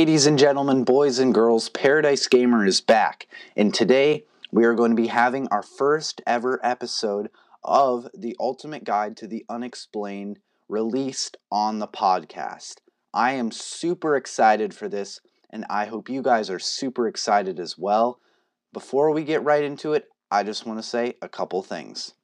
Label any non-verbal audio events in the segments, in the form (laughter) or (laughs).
Ladies and gentlemen, boys and girls, Paradise Gamer is back, and today we are going to be having our first ever episode of the Ultimate Guide to the Unexplained released on the podcast. I am super excited for this, and I hope you guys are super excited as well. Before we get right into it, I just want to say a couple things.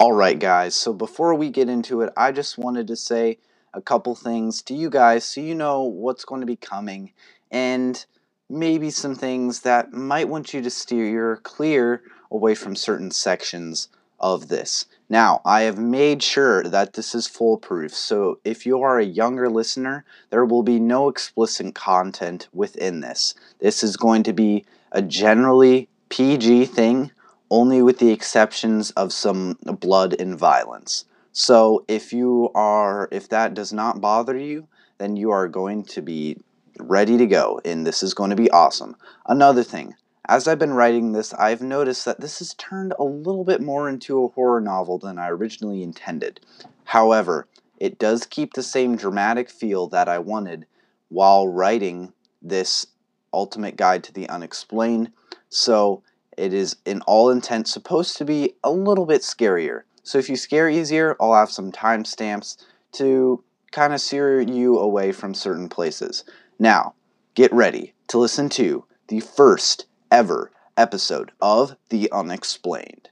Alright, guys, so before we get into it, I just wanted to say a couple things to you guys so you know what's going to be coming and maybe some things that might want you to steer your clear away from certain sections of this. Now, I have made sure that this is foolproof, so if you are a younger listener, there will be no explicit content within this. This is going to be a generally PG thing, only with the exceptions of some blood and violence. So if you are if that does not bother you, then you are going to be ready to go and this is going to be awesome. Another thing, as I've been writing this, I've noticed that this has turned a little bit more into a horror novel than I originally intended. However, it does keep the same dramatic feel that I wanted while writing this ultimate guide to the unexplained. So, it is in all intent supposed to be a little bit scarier. So if you scare easier, I'll have some timestamps to kind of steer you away from certain places. Now, get ready to listen to the first ever episode of The Unexplained.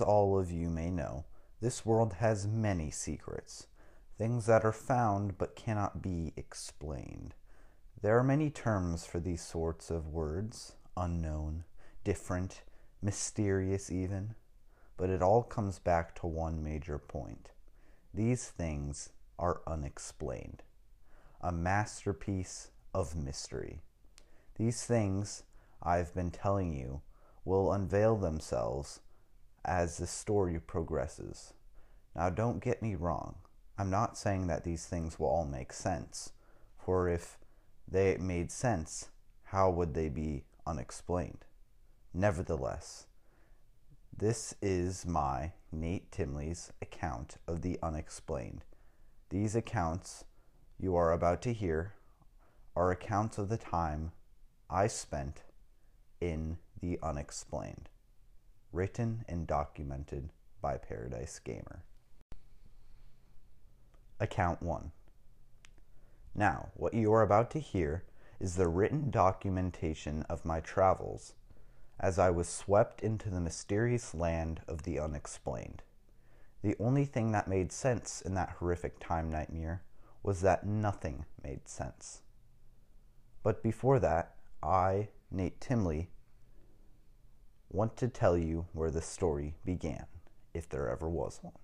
As all of you may know, this world has many secrets, things that are found but cannot be explained. There are many terms for these sorts of words unknown, different, mysterious, even. But it all comes back to one major point these things are unexplained a masterpiece of mystery. These things I've been telling you will unveil themselves as the story progresses. Now, don't get me wrong. I'm not saying that these things will all make sense, for if they made sense, how would they be unexplained? Nevertheless, this is my, Nate Timley's, account of the unexplained. These accounts you are about to hear are accounts of the time I spent in the unexplained, written and documented by Paradise Gamer. Account 1 Now, what you are about to hear is the written documentation of my travels as I was swept into the mysterious land of the unexplained. The only thing that made sense in that horrific time nightmare was that nothing made sense. But before that, I, Nate Timley, want to tell you where the story began, if there ever was one.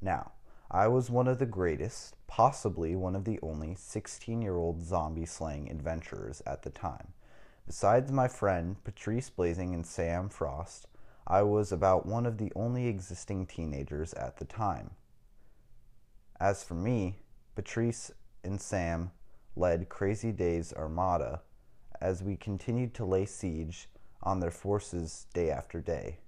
Now, I was one of the greatest, possibly one of the only 16 year old zombie slaying adventurers at the time. Besides my friend Patrice Blazing and Sam Frost, I was about one of the only existing teenagers at the time. As for me, Patrice and Sam led Crazy Dave's Armada as we continued to lay siege on their forces day after day.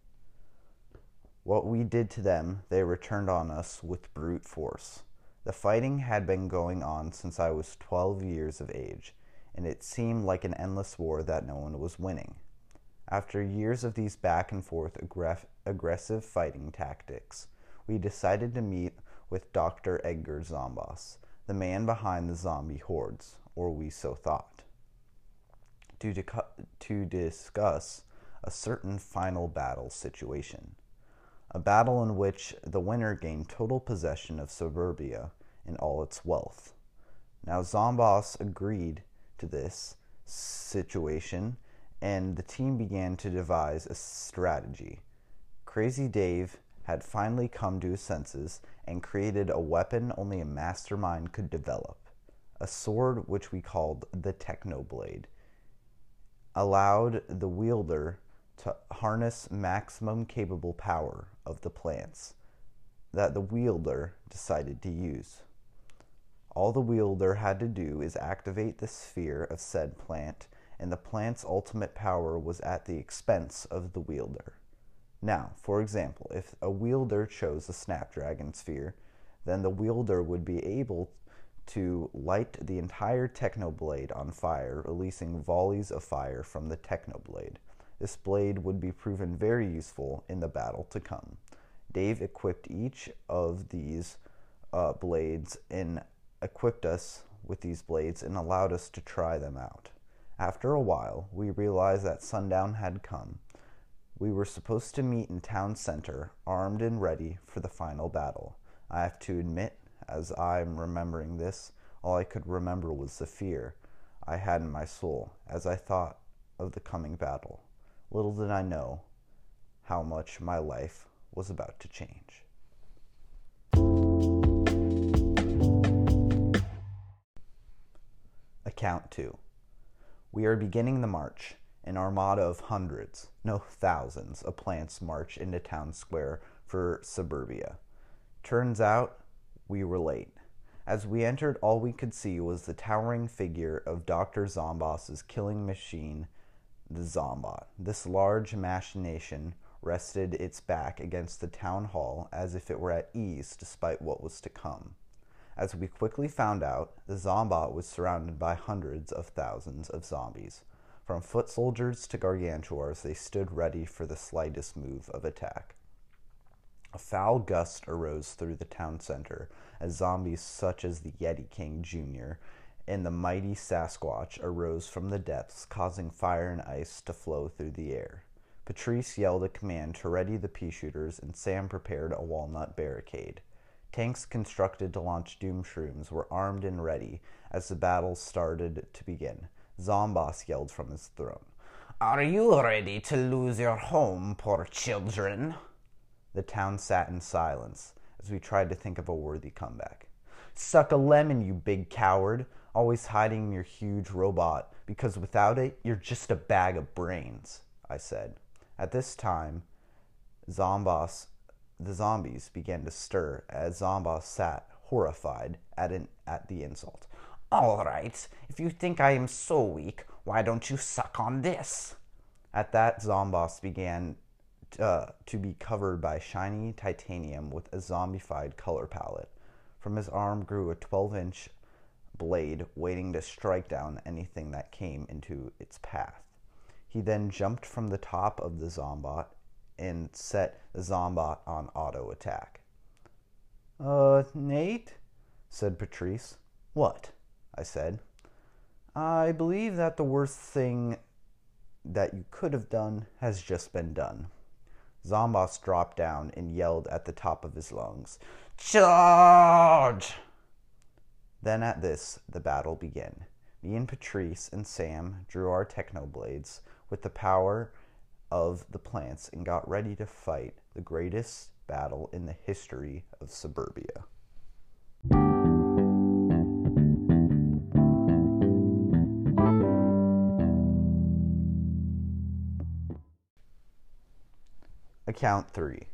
What we did to them, they returned on us with brute force. The fighting had been going on since I was 12 years of age, and it seemed like an endless war that no one was winning. After years of these back and forth aggressive, aggressive fighting tactics, we decided to meet with Dr. Edgar Zomboss, the man behind the zombie hordes, or we so thought, to, to discuss a certain final battle situation. A battle in which the winner gained total possession of suburbia and all its wealth. Now, Zomboss agreed to this situation, and the team began to devise a strategy. Crazy Dave had finally come to his senses and created a weapon only a mastermind could develop a sword which we called the Technoblade. Allowed the wielder to harness maximum capable power of the plants that the wielder decided to use. All the wielder had to do is activate the sphere of said plant, and the plant's ultimate power was at the expense of the wielder. Now, for example, if a wielder chose the Snapdragon sphere, then the wielder would be able to light the entire Technoblade on fire, releasing volleys of fire from the Technoblade. This blade would be proven very useful in the battle to come. Dave equipped each of these uh, blades and equipped us with these blades and allowed us to try them out. After a while, we realized that sundown had come. We were supposed to meet in town center, armed and ready for the final battle. I have to admit, as I'm remembering this, all I could remember was the fear I had in my soul as I thought of the coming battle. Little did I know how much my life was about to change. Account 2. We are beginning the march. An armada of hundreds, no thousands, of plants march into town square for suburbia. Turns out we were late. As we entered, all we could see was the towering figure of Dr. Zomboss's killing machine, the Zombot. This large machination rested its back against the town hall as if it were at ease despite what was to come. As we quickly found out, the Zombot was surrounded by hundreds of thousands of zombies. From foot soldiers to gargantuars, they stood ready for the slightest move of attack. A foul gust arose through the town center as zombies such as the Yeti King Jr. and the mighty Sasquatch arose from the depths, causing fire and ice to flow through the air. Patrice yelled a command to ready the pea shooters, and Sam prepared a walnut barricade. Tanks constructed to launch doom shrooms were armed and ready as the battle started to begin. Zomboss yelled from his throne. Are you ready to lose your home, poor children? The town sat in silence as we tried to think of a worthy comeback. Suck a lemon, you big coward, always hiding in your huge robot, because without it, you're just a bag of brains, I said. At this time, Zomboss, the zombies began to stir as Zomboss sat horrified at, an, at the insult. All right, if you think I am so weak, why don't you suck on this? At that, Zomboss began uh, to be covered by shiny titanium with a zombified color palette. From his arm grew a 12 inch blade waiting to strike down anything that came into its path. He then jumped from the top of the Zombot and set the Zombot on auto attack. Uh, Nate? said Patrice. What? I said. I believe that the worst thing that you could have done has just been done. Zomboss dropped down and yelled at the top of his lungs, Charge! Then at this, the battle began. Me and Patrice and Sam drew our technoblades with the power of the plants and got ready to fight the greatest battle in the history of suburbia. Account 3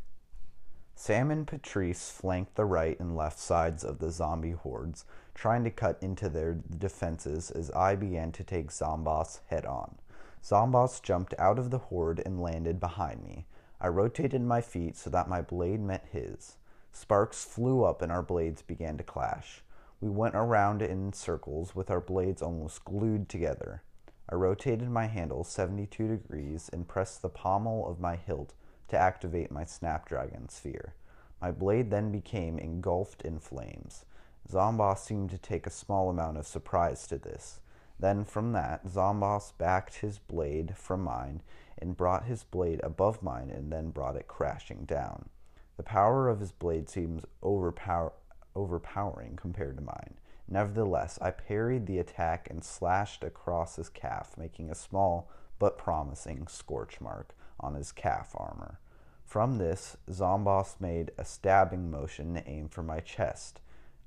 Sam and Patrice flanked the right and left sides of the zombie hordes, trying to cut into their defenses as I began to take Zomboss head on. Zomboss jumped out of the horde and landed behind me. I rotated my feet so that my blade met his. Sparks flew up and our blades began to clash. We went around in circles with our blades almost glued together. I rotated my handle 72 degrees and pressed the pommel of my hilt to activate my Snapdragon sphere. My blade then became engulfed in flames. Zomboss seemed to take a small amount of surprise to this. Then from that, Zomboss backed his blade from mine and brought his blade above mine and then brought it crashing down. The power of his blade seems overpower- overpowering compared to mine. Nevertheless, I parried the attack and slashed across his calf, making a small but promising scorch mark on his calf armor. From this, Zomboss made a stabbing motion to aim for my chest.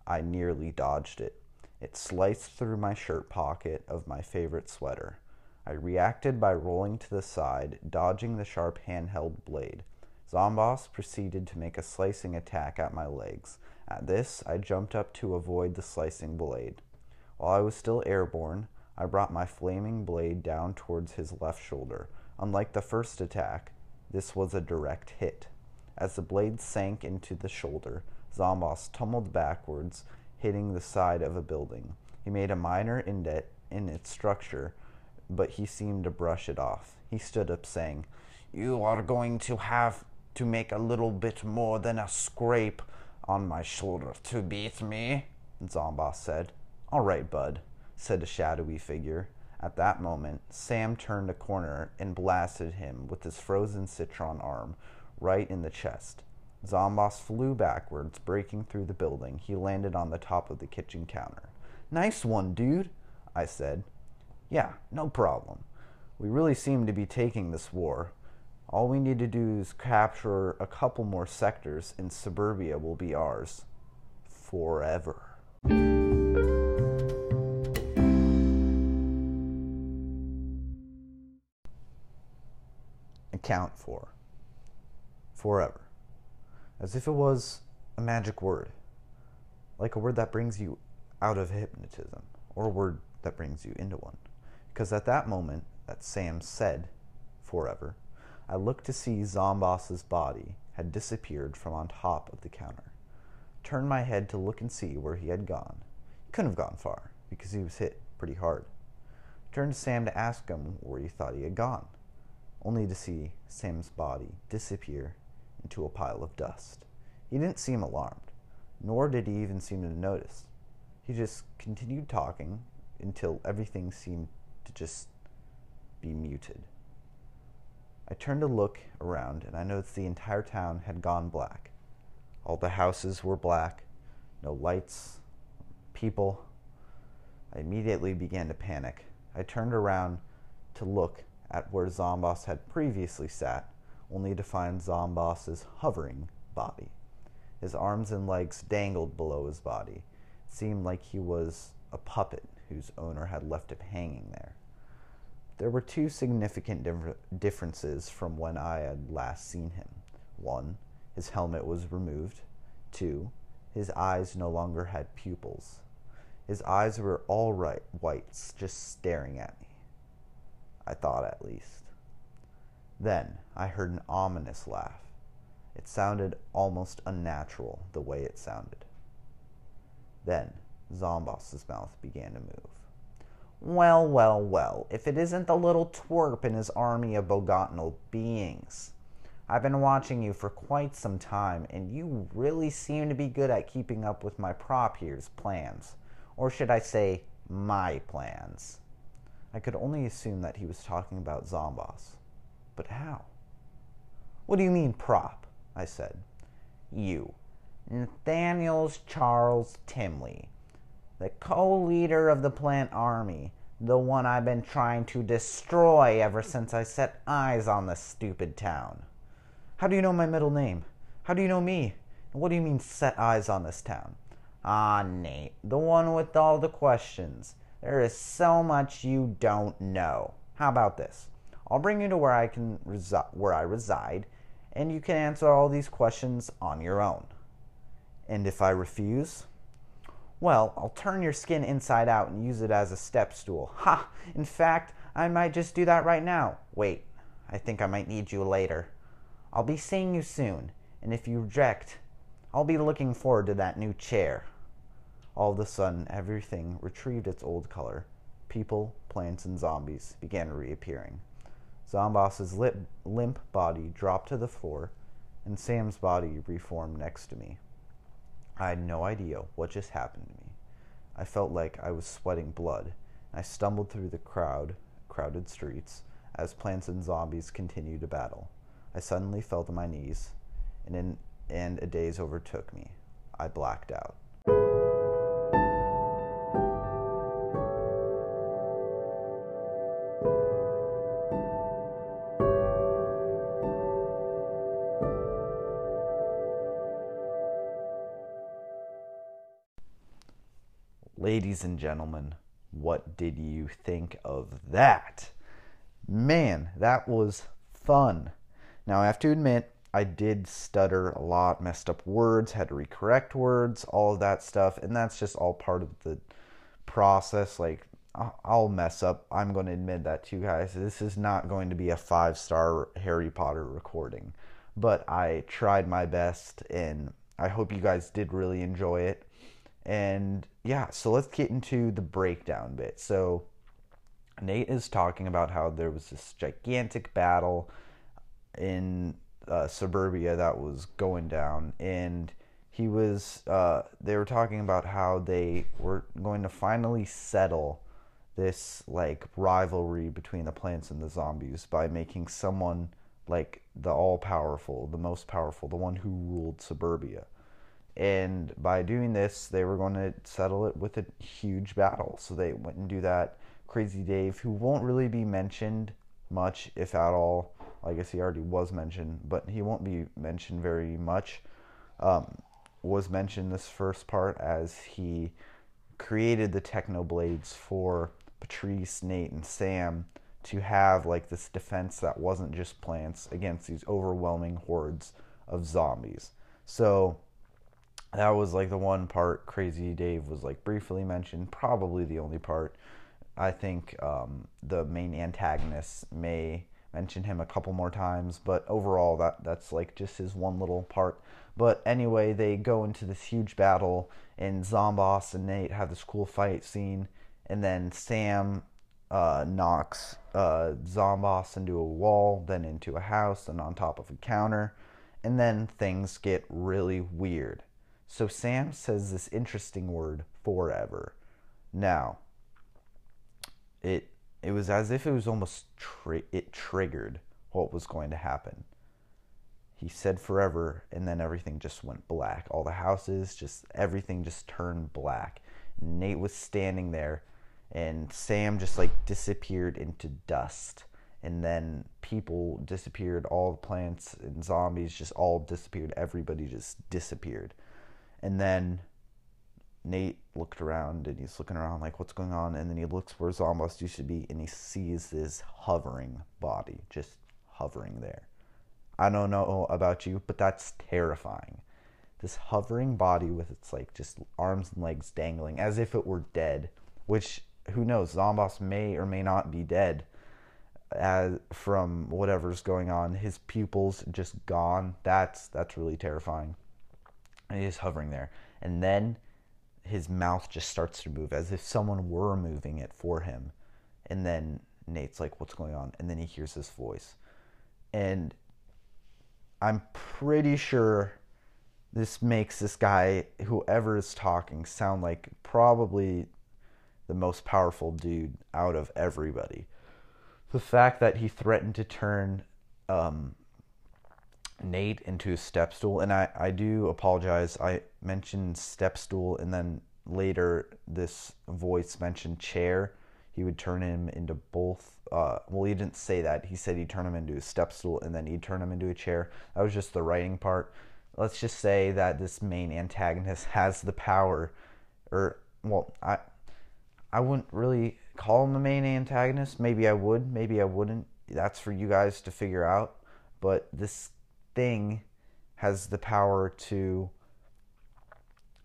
I nearly dodged it. It sliced through my shirt pocket of my favorite sweater. I reacted by rolling to the side, dodging the sharp handheld blade. Zomboss proceeded to make a slicing attack at my legs. At this, I jumped up to avoid the slicing blade. While I was still airborne, I brought my flaming blade down towards his left shoulder. Unlike the first attack, this was a direct hit. As the blade sank into the shoulder, Zomboss tumbled backwards, hitting the side of a building. He made a minor indent in its structure, but he seemed to brush it off. He stood up, saying, You are going to have to make a little bit more than a scrape on my shoulder to beat me, Zomboss said. All right, bud, said a shadowy figure. At that moment, Sam turned a corner and blasted him with his frozen citron arm right in the chest. Zomboss flew backwards, breaking through the building. He landed on the top of the kitchen counter. Nice one, dude, I said. Yeah, no problem. We really seem to be taking this war. All we need to do is capture a couple more sectors, and suburbia will be ours. Forever. Account for. Forever. As if it was a magic word. Like a word that brings you out of hypnotism, or a word that brings you into one. Because at that moment that Sam said, forever, I looked to see Zomboss's body had disappeared from on top of the counter. Turned my head to look and see where he had gone. He couldn't have gone far, because he was hit pretty hard. Turned to Sam to ask him where he thought he had gone, only to see Sam's body disappear into a pile of dust. He didn't seem alarmed, nor did he even seem to notice. He just continued talking until everything seemed to just be muted. I turned to look around and I noticed the entire town had gone black. All the houses were black, no lights, people. I immediately began to panic. I turned around to look at where Zomboss had previously sat, only to find Zomboss's hovering body. His arms and legs dangled below his body. It seemed like he was a puppet whose owner had left him hanging there. There were two significant differences from when I had last seen him. One, his helmet was removed. Two, his eyes no longer had pupils. His eyes were all right, whites, just staring at me. I thought at least. Then I heard an ominous laugh. It sounded almost unnatural the way it sounded. Then Zomboss's mouth began to move. Well, well, well, if it isn't the little twerp and his army of botanical beings. I've been watching you for quite some time, and you really seem to be good at keeping up with my prop here's plans. Or should I say, my plans. I could only assume that he was talking about Zomboss. But how? What do you mean, prop? I said. You. Nathaniels Charles Timley the co leader of the plant army, the one I've been trying to destroy ever since I set eyes on this stupid town. How do you know my middle name? How do you know me? And what do you mean, set eyes on this town? Ah, Nate, the one with all the questions. There is so much you don't know. How about this? I'll bring you to where I can resi- where I reside, and you can answer all these questions on your own. And if I refuse, well, I'll turn your skin inside out and use it as a step stool. (laughs) Ha! In fact, I might just do that right now. Wait, I think I might need you later. I'll be seeing you soon, and if you reject, I'll be looking forward to that new chair. All of a sudden, everything retrieved its old color. People, plants, and zombies began reappearing. Zomboss's lip, limp body dropped to the floor, and Sam's body reformed next to me. I had no idea what just happened to me. I felt like I was sweating blood. I stumbled through the crowd, crowded streets, as plants and zombies continued to battle. I suddenly fell to my knees, and, in, and a daze overtook me. I blacked out. Ladies and gentlemen, what did you think of that? man, that was fun. Now, I have to admit, I did stutter a lot, messed up words, had to recorrect words, all of that stuff, and that's just all part of the process. Like, I'll mess up. I'm going to admit that to you guys. This is not going to be a five star Harry Potter recording, but I tried my best, and I hope you guys did really enjoy it. And yeah, so let's get into the breakdown bit. So, Nate is talking about how there was this gigantic battle in uh, suburbia that was going down, and he was. Uh, they were talking about how they were going to finally settle this like rivalry between the plants and the zombies by making someone like the all powerful, the most powerful, the one who ruled suburbia. And by doing this, they were going to settle it with a huge battle. So they went and do that. Crazy Dave, who won't really be mentioned much, if at all. I guess he already was mentioned, but he won't be mentioned very much. Um, was mentioned this first part as he created the Techno Blades for Patrice, Nate, and Sam to have like this defense that wasn't just plants against these overwhelming hordes of zombies. So that was like the one part Crazy Dave was like briefly mentioned, probably the only part. I think um, the main antagonist may mention him a couple more times, but overall that that's like just his one little part. But anyway, they go into this huge battle, and Zomboss and Nate have this cool fight scene, and then Sam uh, knocks uh, Zomboss into a wall, then into a house, and on top of a counter, and then things get really weird. So Sam says this interesting word, forever. Now, it it was as if it was almost tri- it triggered what was going to happen. He said forever, and then everything just went black. All the houses, just everything just turned black. Nate was standing there, and Sam just like disappeared into dust. And then people disappeared, all the plants and zombies just all disappeared. Everybody just disappeared. And then Nate looked around and he's looking around like, what's going on? And then he looks where Zomboss used to be and he sees this hovering body just hovering there. I don't know about you, but that's terrifying. This hovering body with its like just arms and legs dangling as if it were dead, which who knows, Zomboss may or may not be dead as from whatever's going on. His pupils just gone. That's that's really terrifying. And he's hovering there. And then his mouth just starts to move as if someone were moving it for him. And then Nate's like, What's going on? And then he hears this voice. And I'm pretty sure this makes this guy, whoever is talking, sound like probably the most powerful dude out of everybody. The fact that he threatened to turn um, Nate into a step stool, and I, I do apologize. I mentioned step stool, and then later this voice mentioned chair. He would turn him into both. Uh, well, he didn't say that. He said he'd turn him into a step stool, and then he'd turn him into a chair. That was just the writing part. Let's just say that this main antagonist (laughs) has the power, or well, I I wouldn't really call him the main antagonist. Maybe I would. Maybe I wouldn't. That's for you guys to figure out. But this thing has the power to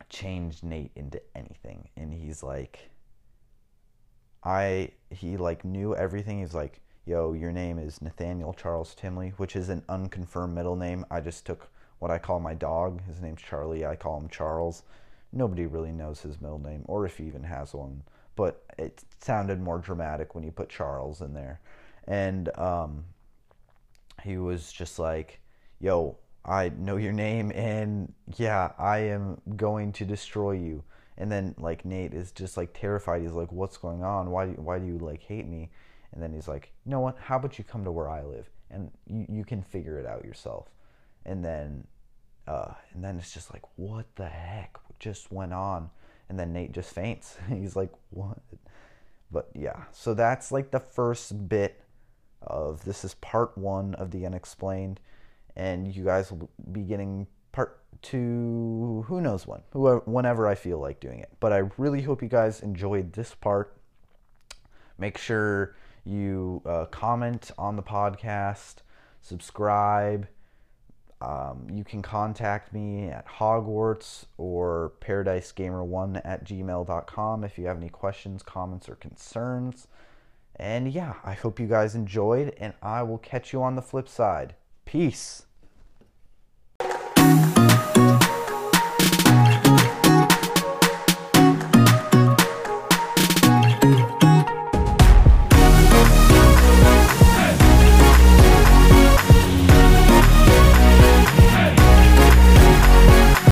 change Nate into anything. And he's like, I, he like knew everything. He's like, yo, your name is Nathaniel Charles Timley, which is an unconfirmed middle name. I just took what I call my dog. His name's Charlie. I call him Charles. Nobody really knows his middle name or if he even has one, but it sounded more dramatic when you put Charles in there. And um, he was just like, yo, I know your name and yeah, I am going to destroy you. And then like Nate is just like terrified. He's like, "What's going on? Why do, why do you like hate me?" And then he's like, "You know what? How about you come to where I live and you, you can figure it out yourself." And then uh, and then it's just like, "What the heck just went on?" And then Nate just faints. (laughs) he's like, "What?" But yeah, so that's like the first bit of this is part 1 of the unexplained and you guys will be getting part two who knows when whenever i feel like doing it but i really hope you guys enjoyed this part make sure you uh, comment on the podcast, subscribe. Um, you can contact me at Hogwarts or ParadiseGamer1 at gmail.com if you have any questions, comments, or concerns. And yeah, I hope you guys enjoyed, and I will catch you on the flip side. Peace.